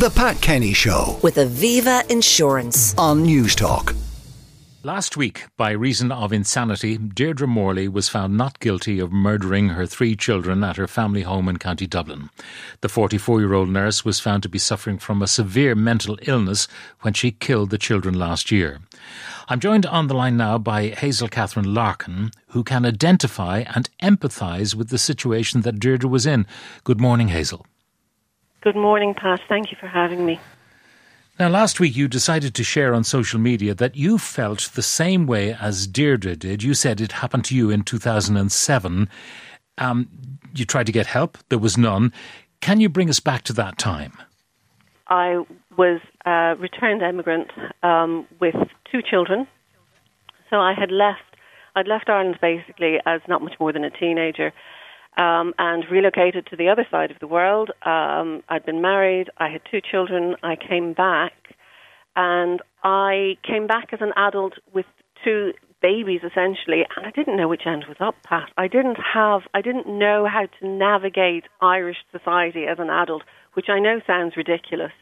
The Pat Kenny Show with Aviva Insurance. on Newstalk. Last week, by reason of insanity, Deirdre Morley was found not guilty of murdering her three children at her family home in County Dublin. The 44 year old nurse was found to be suffering from a severe mental illness when she killed the children last year. I'm joined on the line now by Hazel Catherine Larkin, who can identify and empathise with the situation that Deirdre was in. Good morning, Hazel. Good morning, Pat. Thank you for having me. Now, last week you decided to share on social media that you felt the same way as Deirdre did. You said it happened to you in 2007. Um, you tried to get help, there was none. Can you bring us back to that time? I was a returned immigrant um, with two children. So I had left. I'd left Ireland basically as not much more than a teenager, um, and relocated to the other side of the world. Um, I'd been married. I had two children. I came back, and I came back as an adult with two babies essentially, and I didn't know which end was up, Pat. I didn't have. I didn't know how to navigate Irish society as an adult, which I know sounds ridiculous.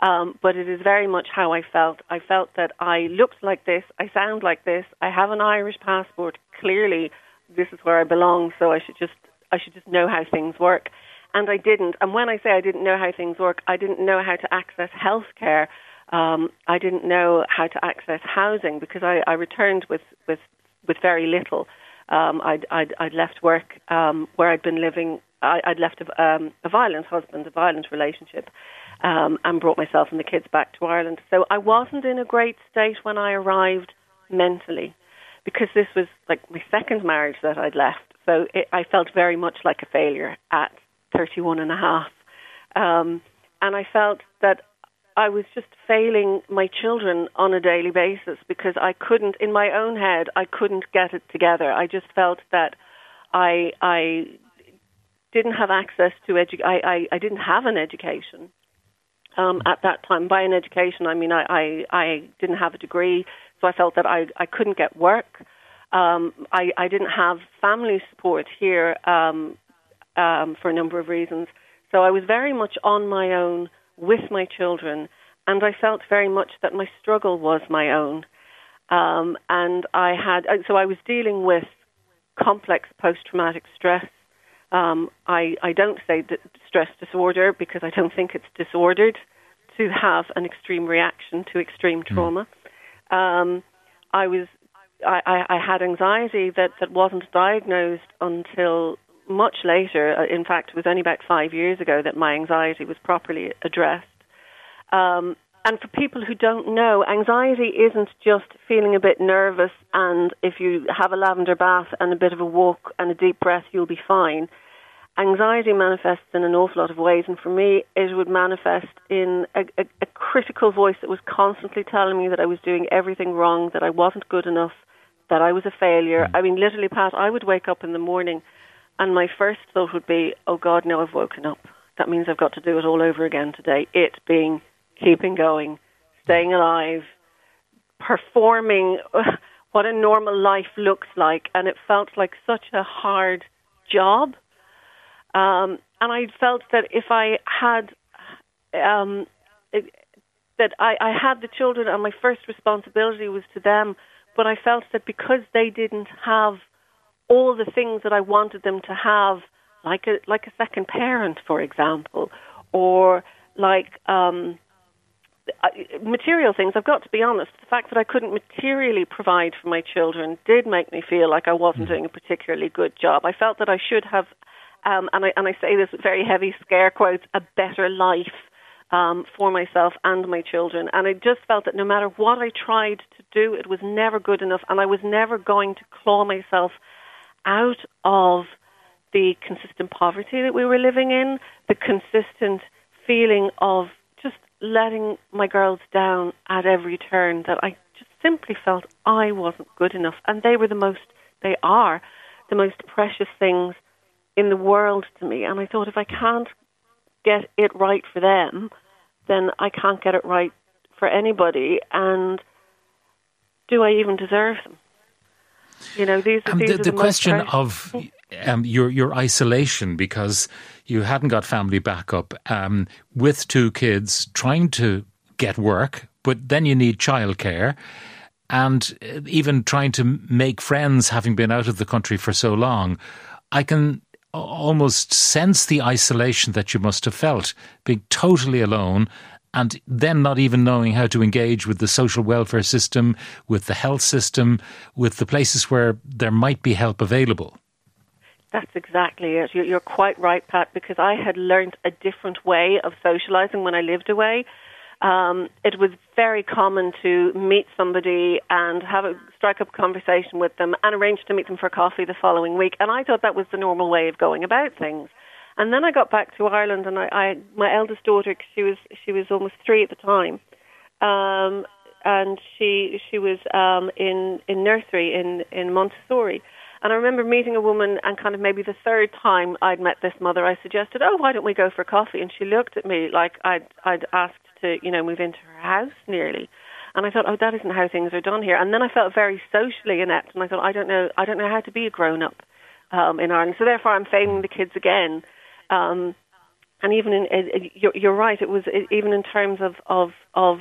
Um, but it is very much how I felt. I felt that I looked like this, I sound like this, I have an Irish passport. Clearly, this is where I belong, so I should just I should just know how things work. And I didn't. And when I say I didn't know how things work, I didn't know how to access health care. Um, I didn't know how to access housing because I, I returned with, with, with very little. Um, I'd, I'd, I'd left work um, where I'd been living. I, I'd left a, um, a violent husband, a violent relationship, um, and brought myself and the kids back to Ireland. So I wasn't in a great state when I arrived mentally because this was like my second marriage that I'd left. So it, I felt very much like a failure at 31 and a half. Um, and I felt that I was just failing my children on a daily basis because I couldn't, in my own head, I couldn't get it together. I just felt that I, I didn't have access to edu- I, I, I didn't have an education um, at that time. By an education, I mean I, I, I didn't have a degree, so I felt that I, I couldn't get work. Um, I, I didn't have family support here um, um, for a number of reasons. So I was very much on my own with my children, and I felt very much that my struggle was my own. Um, and I had, uh, so I was dealing with complex post-traumatic stress. Um, I, I don't say d- stress disorder because I don't think it's disordered to have an extreme reaction to extreme trauma. Um, I was I, I, had anxiety that, that wasn't diagnosed until much later. Uh, In fact, it was only about five years ago that my anxiety was properly addressed. Um, and for people who don't know, anxiety isn't just feeling a bit nervous and if you have a lavender bath and a bit of a walk and a deep breath, you'll be fine. Anxiety manifests in an awful lot of ways, and for me, it would manifest in a, a, a critical voice that was constantly telling me that I was doing everything wrong, that I wasn't good enough, that I was a failure. I mean, literally, Pat, I would wake up in the morning and my first thought would be, oh God, now I've woken up. That means I've got to do it all over again today. It being keeping going, staying alive, performing what a normal life looks like. And it felt like such a hard job. Um, and I felt that if I had, um, it, that I, I had the children and my first responsibility was to them, but I felt that because they didn't have all the things that I wanted them to have, like a like a second parent, for example, or like um, uh, material things. I've got to be honest. The fact that I couldn't materially provide for my children did make me feel like I wasn't doing a particularly good job. I felt that I should have, um, and I and I say this with very heavy scare quotes, a better life um, for myself and my children. And I just felt that no matter what I tried to do, it was never good enough, and I was never going to claw myself out of the consistent poverty that we were living in, the consistent feeling of just letting my girls down at every turn, that I just simply felt I wasn't good enough. And they were the most, they are the most precious things in the world to me. And I thought if I can't get it right for them, then I can't get it right for anybody. And do I even deserve them? You know, these, Um, these the are the most question of um, your your isolation because you hadn't got family backup um, with two kids trying to get work, but then you need childcare. And uh, even trying to make friends, having been out of the country for so long, I can almost sense the isolation that you must have felt, being totally alone and then not even knowing how to engage with the social welfare system, with the health system, with the places where there might be help available. That's exactly it. You're quite right, Pat, because I had learned a different way of socializing when I lived away. Um, it was very common to meet somebody and have a strike up conversation with them and arrange to meet them for coffee the following week. And I thought that was the normal way of going about things. And then I got back to Ireland, and I, I my eldest daughter, she was she was almost three at the time, um, and she she was um, in in nursery in in Montessori. And I remember meeting a woman, and kind of maybe the third time I'd met this mother, I suggested, "Oh, why don't we go for coffee?" And she looked at me like I'd I'd asked to you know move into her house nearly. And I thought, oh, that isn't how things are done here. And then I felt very socially inept, and I thought, I don't know, I don't know how to be a grown up um, in Ireland. So therefore, I'm failing the kids again um, and even in, you're, you're right. It was even in terms of, of of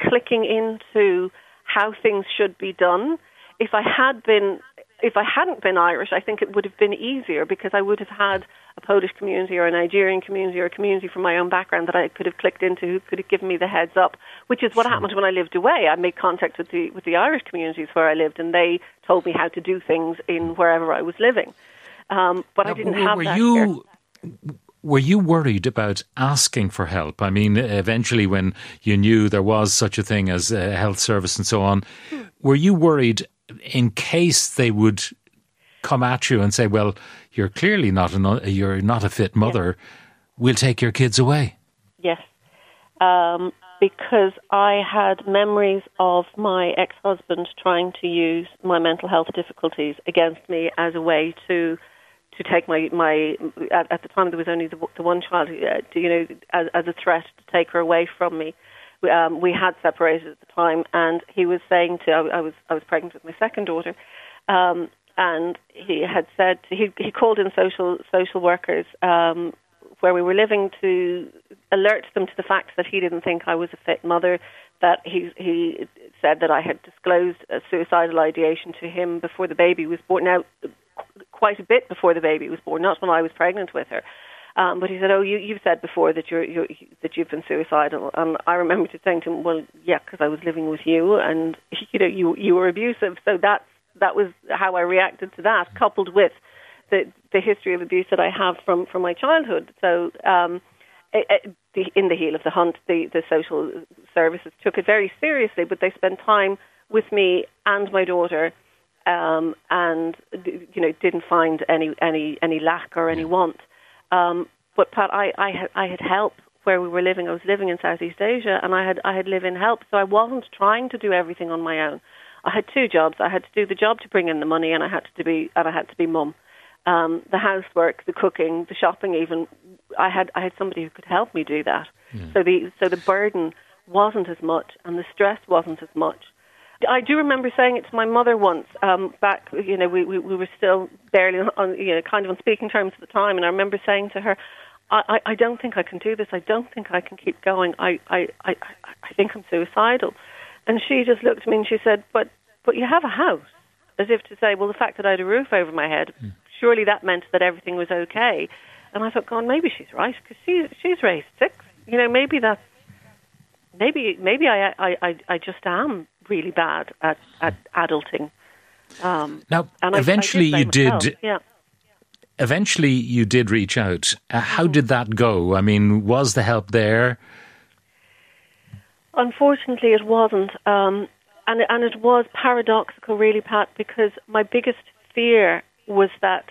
clicking into how things should be done. If I had been, if I hadn't been Irish, I think it would have been easier because I would have had a Polish community or a Nigerian community or a community from my own background that I could have clicked into who could have given me the heads up. Which is what happened when I lived away. I made contact with the with the Irish communities where I lived, and they told me how to do things in wherever I was living. Um, but now, I didn't have were that you, here were you worried about asking for help? I mean, eventually, when you knew there was such a thing as a health service and so on, were you worried in case they would come at you and say, "Well, you're clearly not an, you're not a fit mother. Yes. We'll take your kids away." Yes, um, because I had memories of my ex-husband trying to use my mental health difficulties against me as a way to to take my my at, at the time there was only the, the one child uh, to, you know as, as a threat to take her away from me um, we had separated at the time and he was saying to I, I was I was pregnant with my second daughter um, and he had said he he called in social social workers um, where we were living to alert them to the fact that he didn't think I was a fit mother that he he said that I had disclosed a suicidal ideation to him before the baby was born now quite a bit before the baby was born, not when I was pregnant with her. Um, but he said, "Oh, you, you've said before that you're, you're that you've been suicidal." And I remember just saying to him, "Well, yeah, because I was living with you, and you know, you you were abusive." So that's that was how I reacted to that, coupled with the the history of abuse that I have from from my childhood. So. Um, it, the, in the heel of the hunt, the, the social services took it very seriously, but they spent time with me and my daughter um, and you know didn't find any any any lack or any want. Um, but Pat, I I had I had help where we were living. I was living in Southeast Asia, and I had I had live-in help, so I wasn't trying to do everything on my own. I had two jobs. I had to do the job to bring in the money, and I had to be and I had to be mum. Um, the housework, the cooking, the shopping, even I had I had somebody who could help me do that. Yeah. So the so the burden wasn't as much, and the stress wasn't as much. I do remember saying it to my mother once. Um, back, you know, we, we we were still barely on, you know, kind of on speaking terms at the time, and I remember saying to her, I, I, I don't think I can do this. I don't think I can keep going. I, I, I, I think I'm suicidal. And she just looked at me and she said, but, but you have a house. As if to say, well, the fact that I had a roof over my head, mm. surely that meant that everything was okay. And I thought, God, maybe she's right because she's she's raised six. You know, maybe that's maybe maybe I I I, I just am really bad at, at adulting. Um, now, eventually I, I did you did. Yeah. Eventually, you did reach out. Uh, how did that go? I mean, was the help there? Unfortunately, it wasn't, um, and and it was paradoxical, really, Pat, because my biggest fear was that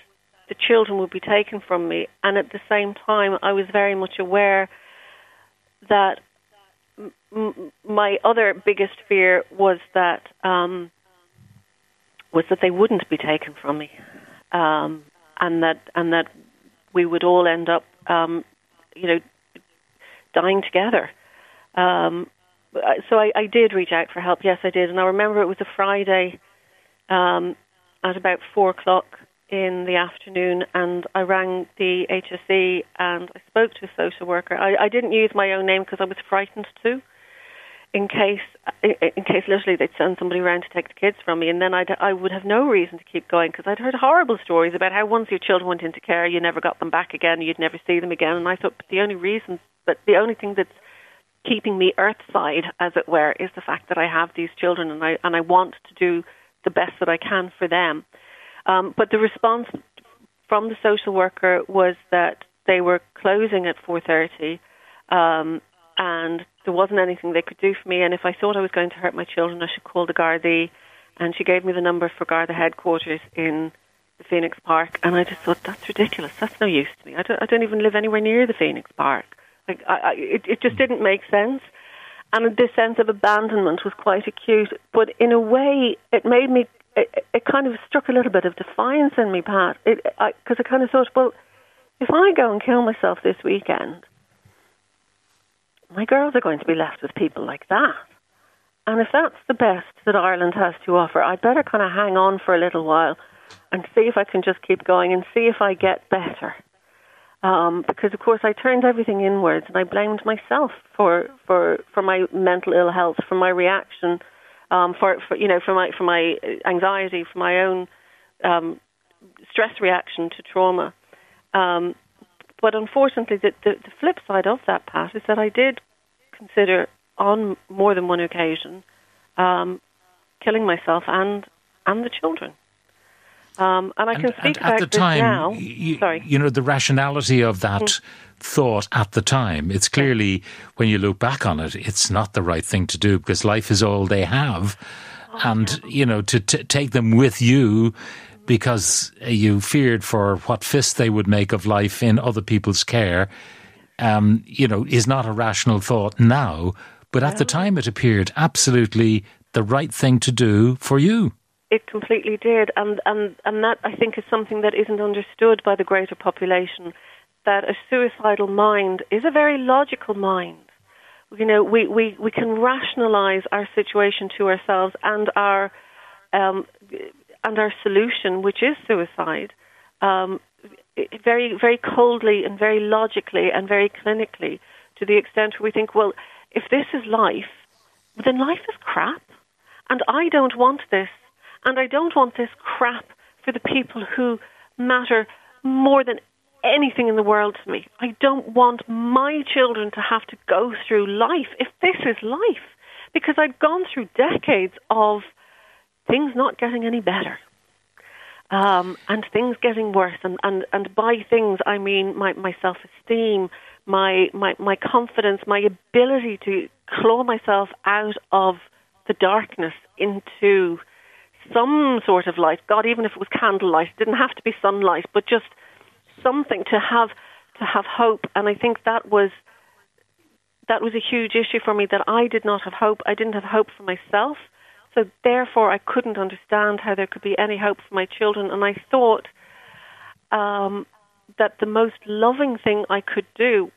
the children would be taken from me, and at the same time, I was very much aware that my other biggest fear was that um, was that they wouldn't be taken from me, um, and that and that we would all end up, um, you know, dying together. Um, so I, I did reach out for help. Yes, I did, and I remember it was a Friday um, at about four o'clock in the afternoon and I rang the HSE and I spoke to a social worker. I, I didn't use my own name because I was frightened to, in case in case literally they'd send somebody around to take the kids from me, and then I'd I would have no reason to keep going because I'd heard horrible stories about how once your children went into care, you never got them back again, you'd never see them again, and I thought but the only reason, but the only thing that's keeping me earthside, as it were, is the fact that I have these children and I and I want to do the best that I can for them. Um, but the response from the social worker was that they were closing at 4:30, um, and there wasn't anything they could do for me. And if I thought I was going to hurt my children, I should call the Gardaí. And she gave me the number for Garda headquarters in the Phoenix Park, and I just thought that's ridiculous. That's no use to me. I don't, I don't even live anywhere near the Phoenix Park. Like I, I, it, it just didn't make sense. And this sense of abandonment was quite acute. But in a way, it made me it, it kind of struck a little bit of defiance in me, Pat, because I, I kind of thought, well, if I go and kill myself this weekend, my girls are going to be left with people like that. And if that's the best that Ireland has to offer, I'd better kind of hang on for a little while and see if I can just keep going and see if I get better. Um, because of course I turned everything inwards and I blamed myself for for for my mental ill health, for my reaction um, for, for you know for my for my anxiety, for my own um, stress reaction to trauma. Um, but unfortunately, the, the, the flip side of that, Pat, is that I did consider on more than one occasion um, killing myself and and the children. Um, and I can and, speak and about at the this time, now. You, Sorry. you know the rationality of that mm. thought at the time. It's clearly when you look back on it, it's not the right thing to do because life is all they have, oh, and yeah. you know to t- take them with you because you feared for what fist they would make of life in other people's care. Um, you know, is not a rational thought now, but at the time it appeared absolutely the right thing to do for you. It completely did, and and and that I think is something that isn't understood by the greater population. That a suicidal mind is a very logical mind. You know, we we we can rationalize our situation to ourselves and our um, and our solution, which is suicide, um, very very coldly and very logically and very clinically, to the extent where we think, well, if this is life, then life is crap, and I don't want this and I don't want this crap for the people who matter more than anything in the world to me. I don't want my children to have to go through life if this is life. Because I'd gone through decades of things not getting any better. Um, and things getting worse. And, and, and by things, I mean my, my self esteem, my, my, my confidence, my ability to claw myself out of the darkness into some sort of light. God, even if it was candlelight, it didn't have to be sunlight, but just something to have to have hope. And I think that was that was a huge issue for me that I did not have hope. I didn't have hope for myself. So therefore, I couldn't understand how there could be any hope for my children. And I thought um, that the most loving thing I could do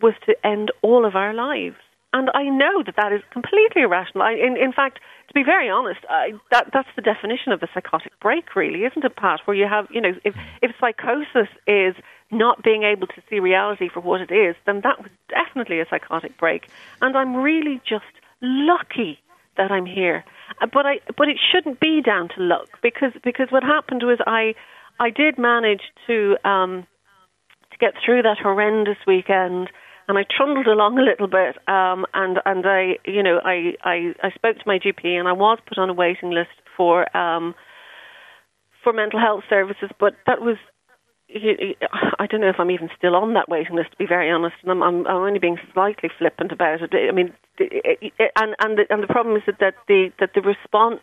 was to end all of our lives. And I know that that is completely irrational. I, in, in fact, to be very honest, I, that that's the definition of a psychotic break, really, isn't it, Pat? Where you have, you know, if if psychosis is not being able to see reality for what it is, then that was definitely a psychotic break. And I'm really just lucky that I'm here. Uh, but I but it shouldn't be down to luck because because what happened was I I did manage to um to get through that horrendous weekend and I trundled along a little bit, um, and and I, you know, I, I I spoke to my GP, and I was put on a waiting list for um, for mental health services, but that was. I don't know if I'm even still on that waiting list, to be very honest, and I'm, I'm, I'm only being slightly flippant about it. I mean, Eh, eh, eh, and and the, and the problem is that, that the that the response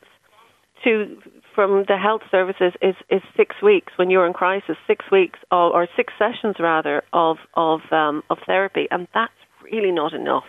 to from the health services is, is six weeks when you're in crisis, six weeks of, or six sessions rather of of um, of therapy, and that's really not enough.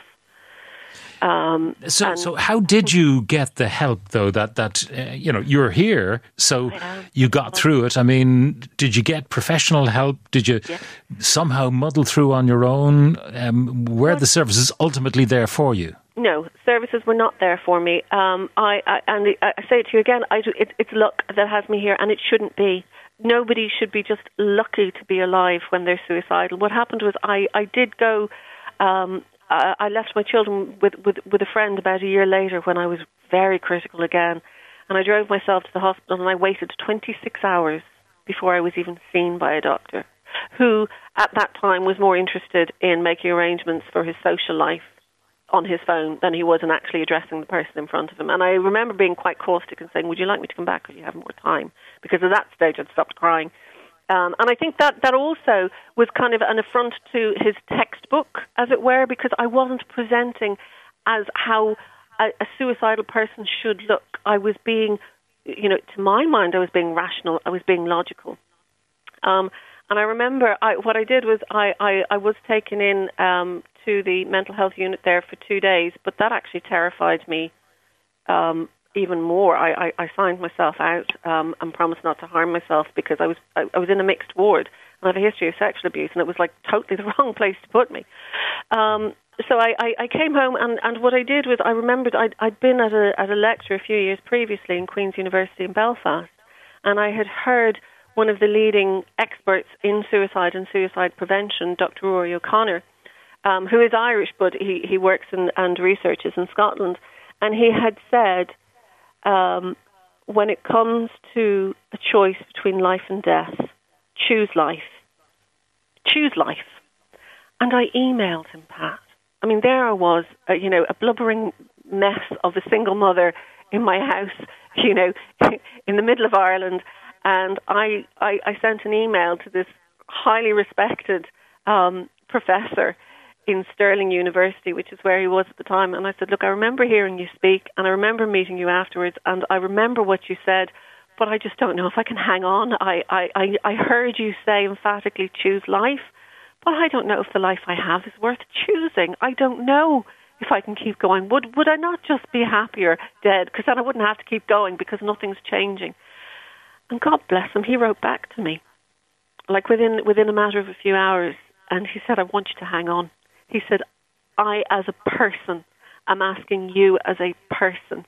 Um, so, so how did you get the help though? That that uh, you know you're here, so you got through it. I mean, did you get professional help? Did you yes. somehow muddle through on your own? Um, were the services ultimately there for you? no, services were not there for me. Um, I, I and I say it to you again. I, it, it's luck that has me here, and it shouldn't be. nobody should be just lucky to be alive when they're suicidal. What happened was I, I did go. Um, I, left my children with, with with a friend about a year later when I was very critical again, and I drove myself to the hospital and I waited 26 hours before I was even seen by a doctor, who at that time was more interested in making arrangements for his social life on his phone than he was in actually addressing the person in front of him. And I remember being quite caustic and saying, "Would you like me to come back? Or you have more time?" Because at that stage, I'd stopped crying. Um, and I think that that also was kind of an affront to his textbook, as it were, because I wasn't presenting as how a, a suicidal person should look. I was being, you know, to my mind, I was being rational. I was being logical. Um, and I remember I, what I did was I, I, I was taken in um, to the mental health unit there for two days, but that actually terrified me um, even more. I, I, I signed myself out um, and promised not to harm myself because I was I, I was in a mixed ward and I have a history of sexual abuse, and it was like totally the wrong place to put me. Um, so I, I, I came home, and, and what I did was I remembered I'd, I'd been at a at a lecture a few years previously in Queen's University in Belfast, and I had heard one of the leading experts in suicide and suicide prevention, Dr. Rory O'Connor, um, who is Irish, but he, he works in, and researches in Scotland. And he had said, um, when it comes to a choice between life and death, choose life. Choose life. And I emailed him, Pat. I mean, there I was, uh, you know, a blubbering mess of a single mother in my house, you know, in the middle of Ireland. And I, I, I sent an email to this highly respected um, professor in Stirling University, which is where he was at the time. And I said, Look, I remember hearing you speak, and I remember meeting you afterwards, and I remember what you said, but I just don't know if I can hang on. I, I, I heard you say emphatically, choose life, but I don't know if the life I have is worth choosing. I don't know if I can keep going. Would, would I not just be happier dead? Because then I wouldn't have to keep going because nothing's changing. And God bless him, he wrote back to me, like within within a matter of a few hours, and he said, "I want you to hang on." He said, I, as a person, am asking you as a person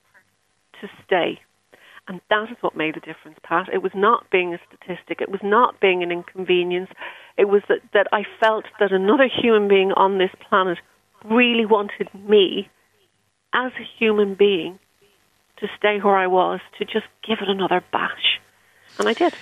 to stay. And that is what made the difference, Pat. It was not being a statistic. It was not being an inconvenience. It was that, that I felt that another human being on this planet really wanted me, as a human being, to stay where I was, to just give it another bash. And I did.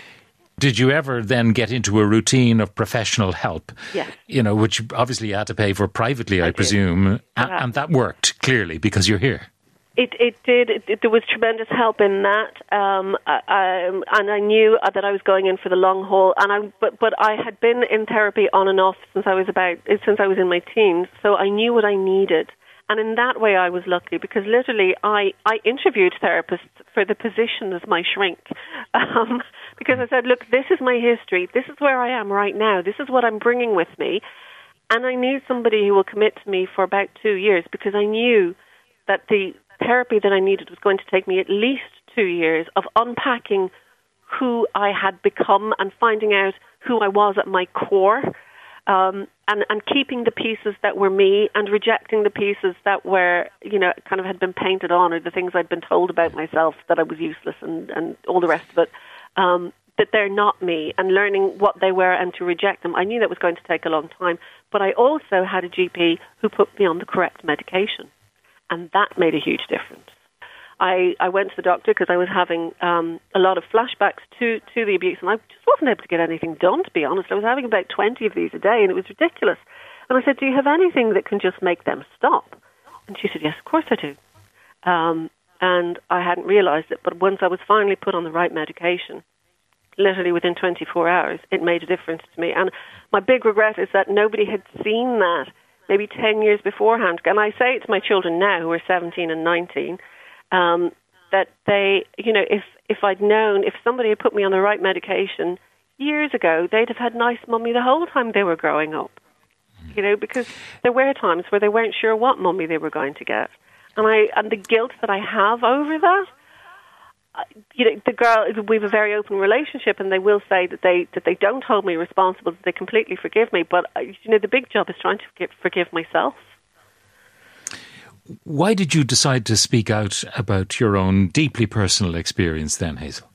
Did you ever then get into a routine of professional help? Yes. You know, which obviously you had to pay for privately, I, I presume, and, and, that worked clearly because you're here. It it did. It, it, there was tremendous help in that, um, I, um, and I knew that I was going in for the long haul. And I but but I had been in therapy on and off since I was about since I was in my teens, so I knew what I needed. And in that way, I was lucky because literally I, I interviewed therapists for the position as my shrink. Um, because I said, look, this is my history. This is where I am right now. This is what I'm bringing with me. And I need somebody who will commit to me for about two years because I knew that the therapy that I needed was going to take me at least two years of unpacking who I had become and finding out who I was at my core um, and and keeping the pieces that were me and rejecting the pieces that were you know kind of had been painted on or the things I'd been told about myself that I was useless and and all the rest of it. Um, that they're not me and learning what they were and to reject them. I knew that was going to take a long time, but I also had a GP who put me on the correct medication, and that made a huge difference. I, I went to the doctor because I was having um, a lot of flashbacks to, to the abuse, and I just wasn't able to get anything done, to be honest. I was having about 20 of these a day, and it was ridiculous. And I said, Do you have anything that can just make them stop? And she said, Yes, of course I do. Um, and I hadn't realized it, but once I was finally put on the right medication, literally within 24 hours, it made a difference to me. And my big regret is that nobody had seen that maybe 10 years beforehand. And I say it to my children now, who are 17 and 19 um, that they, you know, if if I'd known, if somebody had put me on the right medication years ago, they'd have had nice mummy the whole time they were growing up. You know, because there were times where they weren't sure what mummy they were going to get, and I and the guilt that I have over that. You know, the girl. We have a very open relationship, and they will say that they that they don't hold me responsible. That they completely forgive me. But uh, you know, the big job is trying to forgive, forgive myself. Why did you decide to speak out about your own deeply personal experience then, Hazel?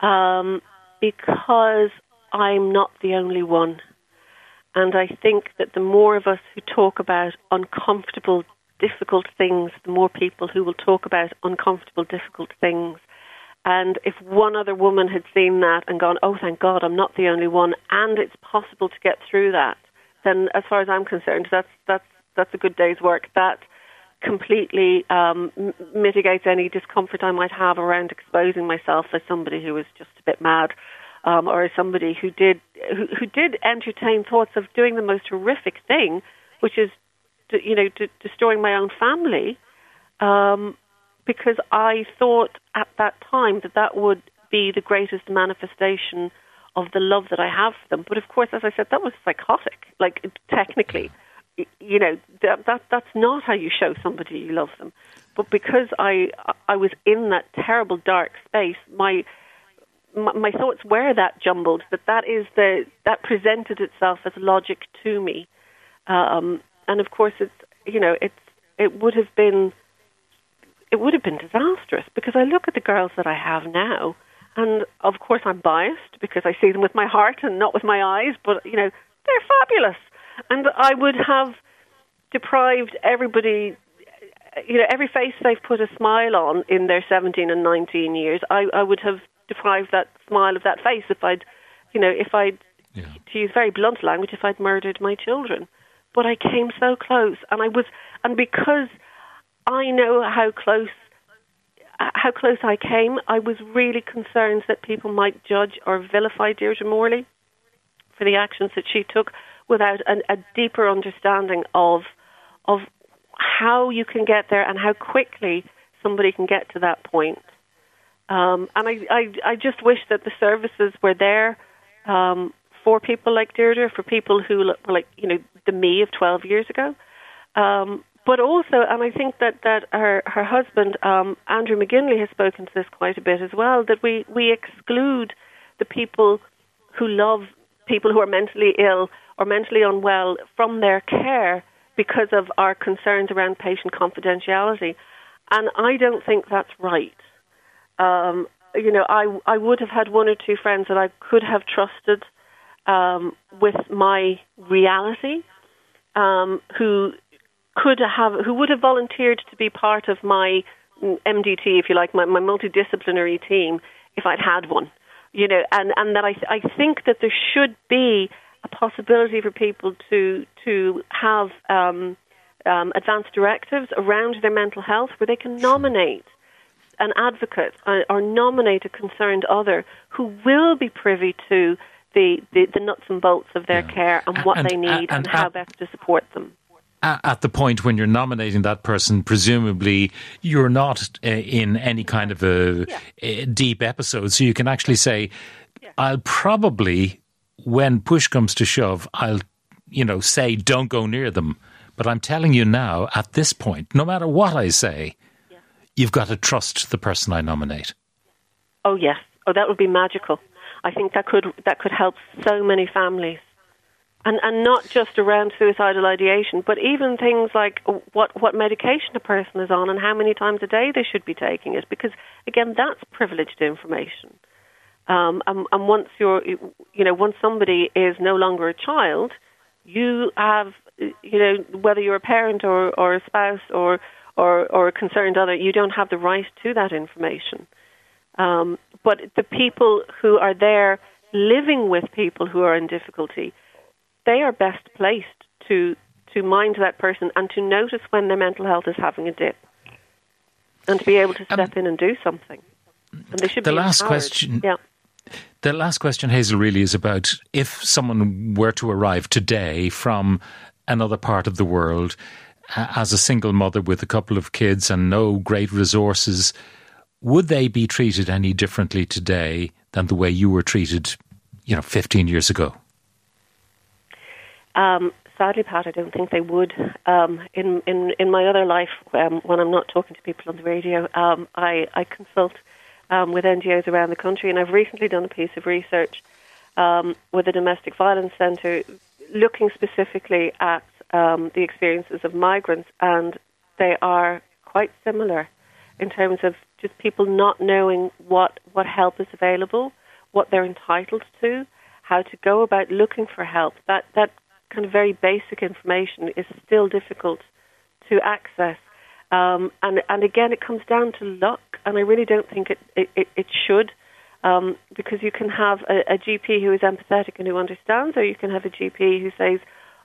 Um, because I'm not the only one. And I think that the more of us who talk about uncomfortable, difficult things, the more people who will talk about uncomfortable, difficult things. And if one other woman had seen that and gone, oh, thank God, I'm not the only one, and it's possible to get through that, then as far as I'm concerned, that's, that's, that's a good day's work. That completely um, mitigates any discomfort I might have around exposing myself as somebody who is just a bit mad um, or as somebody who did who, who did entertain thoughts of doing the most horrific thing, which is, to, you know, to, destroying my own family, um, because I thought at that time that that would be the greatest manifestation of the love that I have for them. But of course, as I said, that was psychotic. Like technically, you know, that, that that's not how you show somebody you love them. But because I I was in that terrible dark space, my my, thoughts were that jumbled that that is the that presented itself as logic to me, um, and of course it's you know it's it would have been it would have been disastrous because I look at the girls that I have now, and of course I'm biased because I see them with my heart and not with my eyes, but you know they're fabulous, and I would have deprived everybody you know, every face they've put a smile on in their 17 and 19 years, I, I would have deprived that smile of that face if I'd, you know, if I'd, yeah. to use very blunt language, if I'd murdered my children. But I came so close, and I was, and because I know how close, how close I came, I was really concerned that people might judge or vilify Deirdre Morley for the actions that she took without an, a deeper understanding of of how you can get there and how quickly somebody can get to that point. Um, and I, I, I just wish that the services were there um, for people like Deirdre, for people who were like, you know, the me of 12 years ago. Um, but also, and I think that, that her, her husband, um, Andrew McGinley, has spoken to this quite a bit as well, that we, we exclude the people who love people who are mentally ill or mentally unwell from their care because of our concerns around patient confidentiality. And I don't think that's right um, you know, I I would have had one or two friends that I could have trusted um, with my reality, um, who could have who would have volunteered to be part of my MDT, if you like, my, my multidisciplinary team, if I'd had one. You know, and and that I I think that there should be a possibility for people to to have um, um, advanced directives around their mental health where they can nominate an advocate uh, or nominate a concerned other who will be privy to the, the, the nuts and bolts of their yeah. care and what and, they need and, and, and how best to support them at the point when you're nominating that person, presumably you're not uh, in any kind of a, yeah. a, deep episode, so you can actually say, yeah. "I'll probably, when push comes to shove, I'll, you know, say don't go near them." But I'm telling you now, at this point, no matter what I say, you've got to trust the person I nominate. Oh yes. Oh, that would be magical. I think that could that could help so many families. And and not just around suicidal ideation, but even things like what what medication a person is on and how many times a day they should be taking it because again that's privileged information. Um, and, and once you're you know once somebody is no longer a child, you have you know whether you're a parent or or a spouse or or, or a concerned other, you don't have the right to that information. Um, but the people who are there living with people who are in difficulty, they are best placed to to mind that person and to notice when their mental health is having a dip, and to be able to um, step um, in and do something. And they should the be last empowered. question. Yeah. The last question, Hazel, really is about if someone were to arrive today from another part of the world as a single mother with a couple of kids and no great resources, would they be treated any differently today than the way you were treated, you know, 15 years ago? Um, sadly, Pat, I don't think they would. Um, in, in, in my other life, um, when I'm not talking to people on the radio, um, I, I consult um, with NGOs around the country, and I've recently done a piece of research um, with a domestic violence centre looking specifically at um, the experiences of migrants, and they are quite similar in terms of just people not knowing what, what help is available, what they're entitled to, how to go about looking for help. That that kind of very basic information is still difficult to access. Um, and and again, it comes down to luck, and I really don't think it it, it should, um, because you can have a, a GP who is empathetic and who understands, or you can have a GP who says,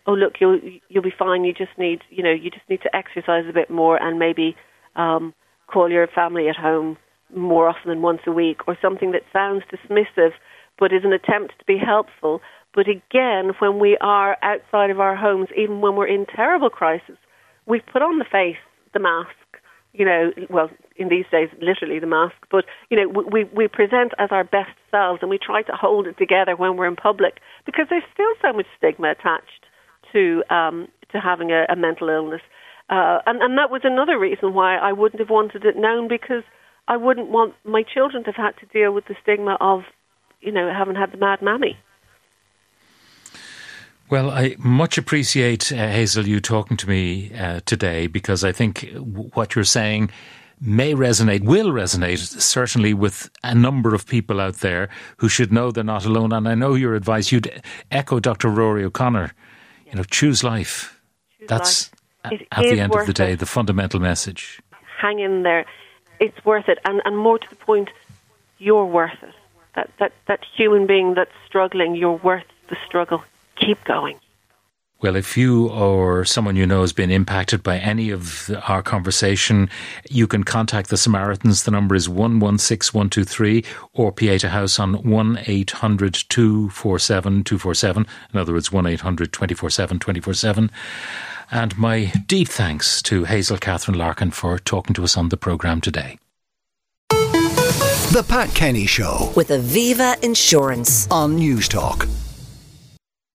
"Oh, look, you'll you'll be fine. You just need you know you just need to exercise a bit more and maybe um, call your family at home more often than once a week," or something that sounds dismissive but is an attempt to be helpful. But again, when we are outside of our homes, even when we're in terrible crisis, we've put on the face the mask. You know, well, in these days, literally the mask. But you know, we we present as our best selves, and we try to hold it together when we're in public because there's still so much stigma attached to um, to having a, a mental illness. Uh, and, and that was another reason why I wouldn't have wanted it known because I wouldn't want my children to have had to deal with the stigma of, you know, having had the mad mammy. Well, I much appreciate, uh, Hazel, you talking to me uh, today because I think what you're saying may resonate, will resonate, certainly with a number of people out there who should know they're not alone. And I know your advice, you'd echo Dr. Rory O'Connor, you know, choose life. Choose That's life. at the end of the day it. the fundamental message. Hang in there. It's worth it. And, and more to the point, you're worth it. That, that, that human being that's struggling, you're worth the struggle keep going. Well, if you or someone you know has been impacted by any of our conversation, you can contact the Samaritans. The number is 116123 or Pieta House on 1 800 247 247. In other words, 1 800 247 247. And my deep thanks to Hazel Catherine Larkin for talking to us on the programme today. The Pat Kenny Show with Aviva Insurance on Newstalk.